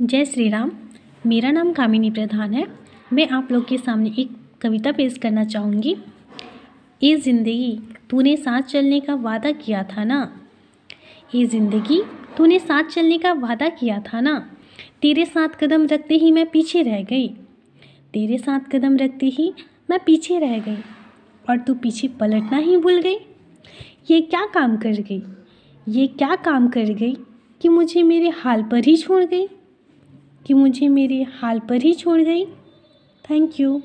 जय श्री राम मेरा नाम कामिनी प्रधान है। मैं आप लोग के सामने एक कविता पेश करना चाहूँगी। ये ज़िंदगी, तूने साथ चलने का वादा किया था ना? ये ज़िंदगी, तूने साथ चलने का वादा किया था ना? तेरे साथ कदम रखते ही मैं पीछे रह गई। तेरे साथ कदम रखते ही मैं पीछे रह गई। और तू पीछे पलटना ही भूल गई? ये क्या काम कर गई? ये क्या काम कर गई कि मुझे मेरे हाल पर ही छोड़ गई? कि मुझे मेरे हाल पर ही छोड़ गई। Thank you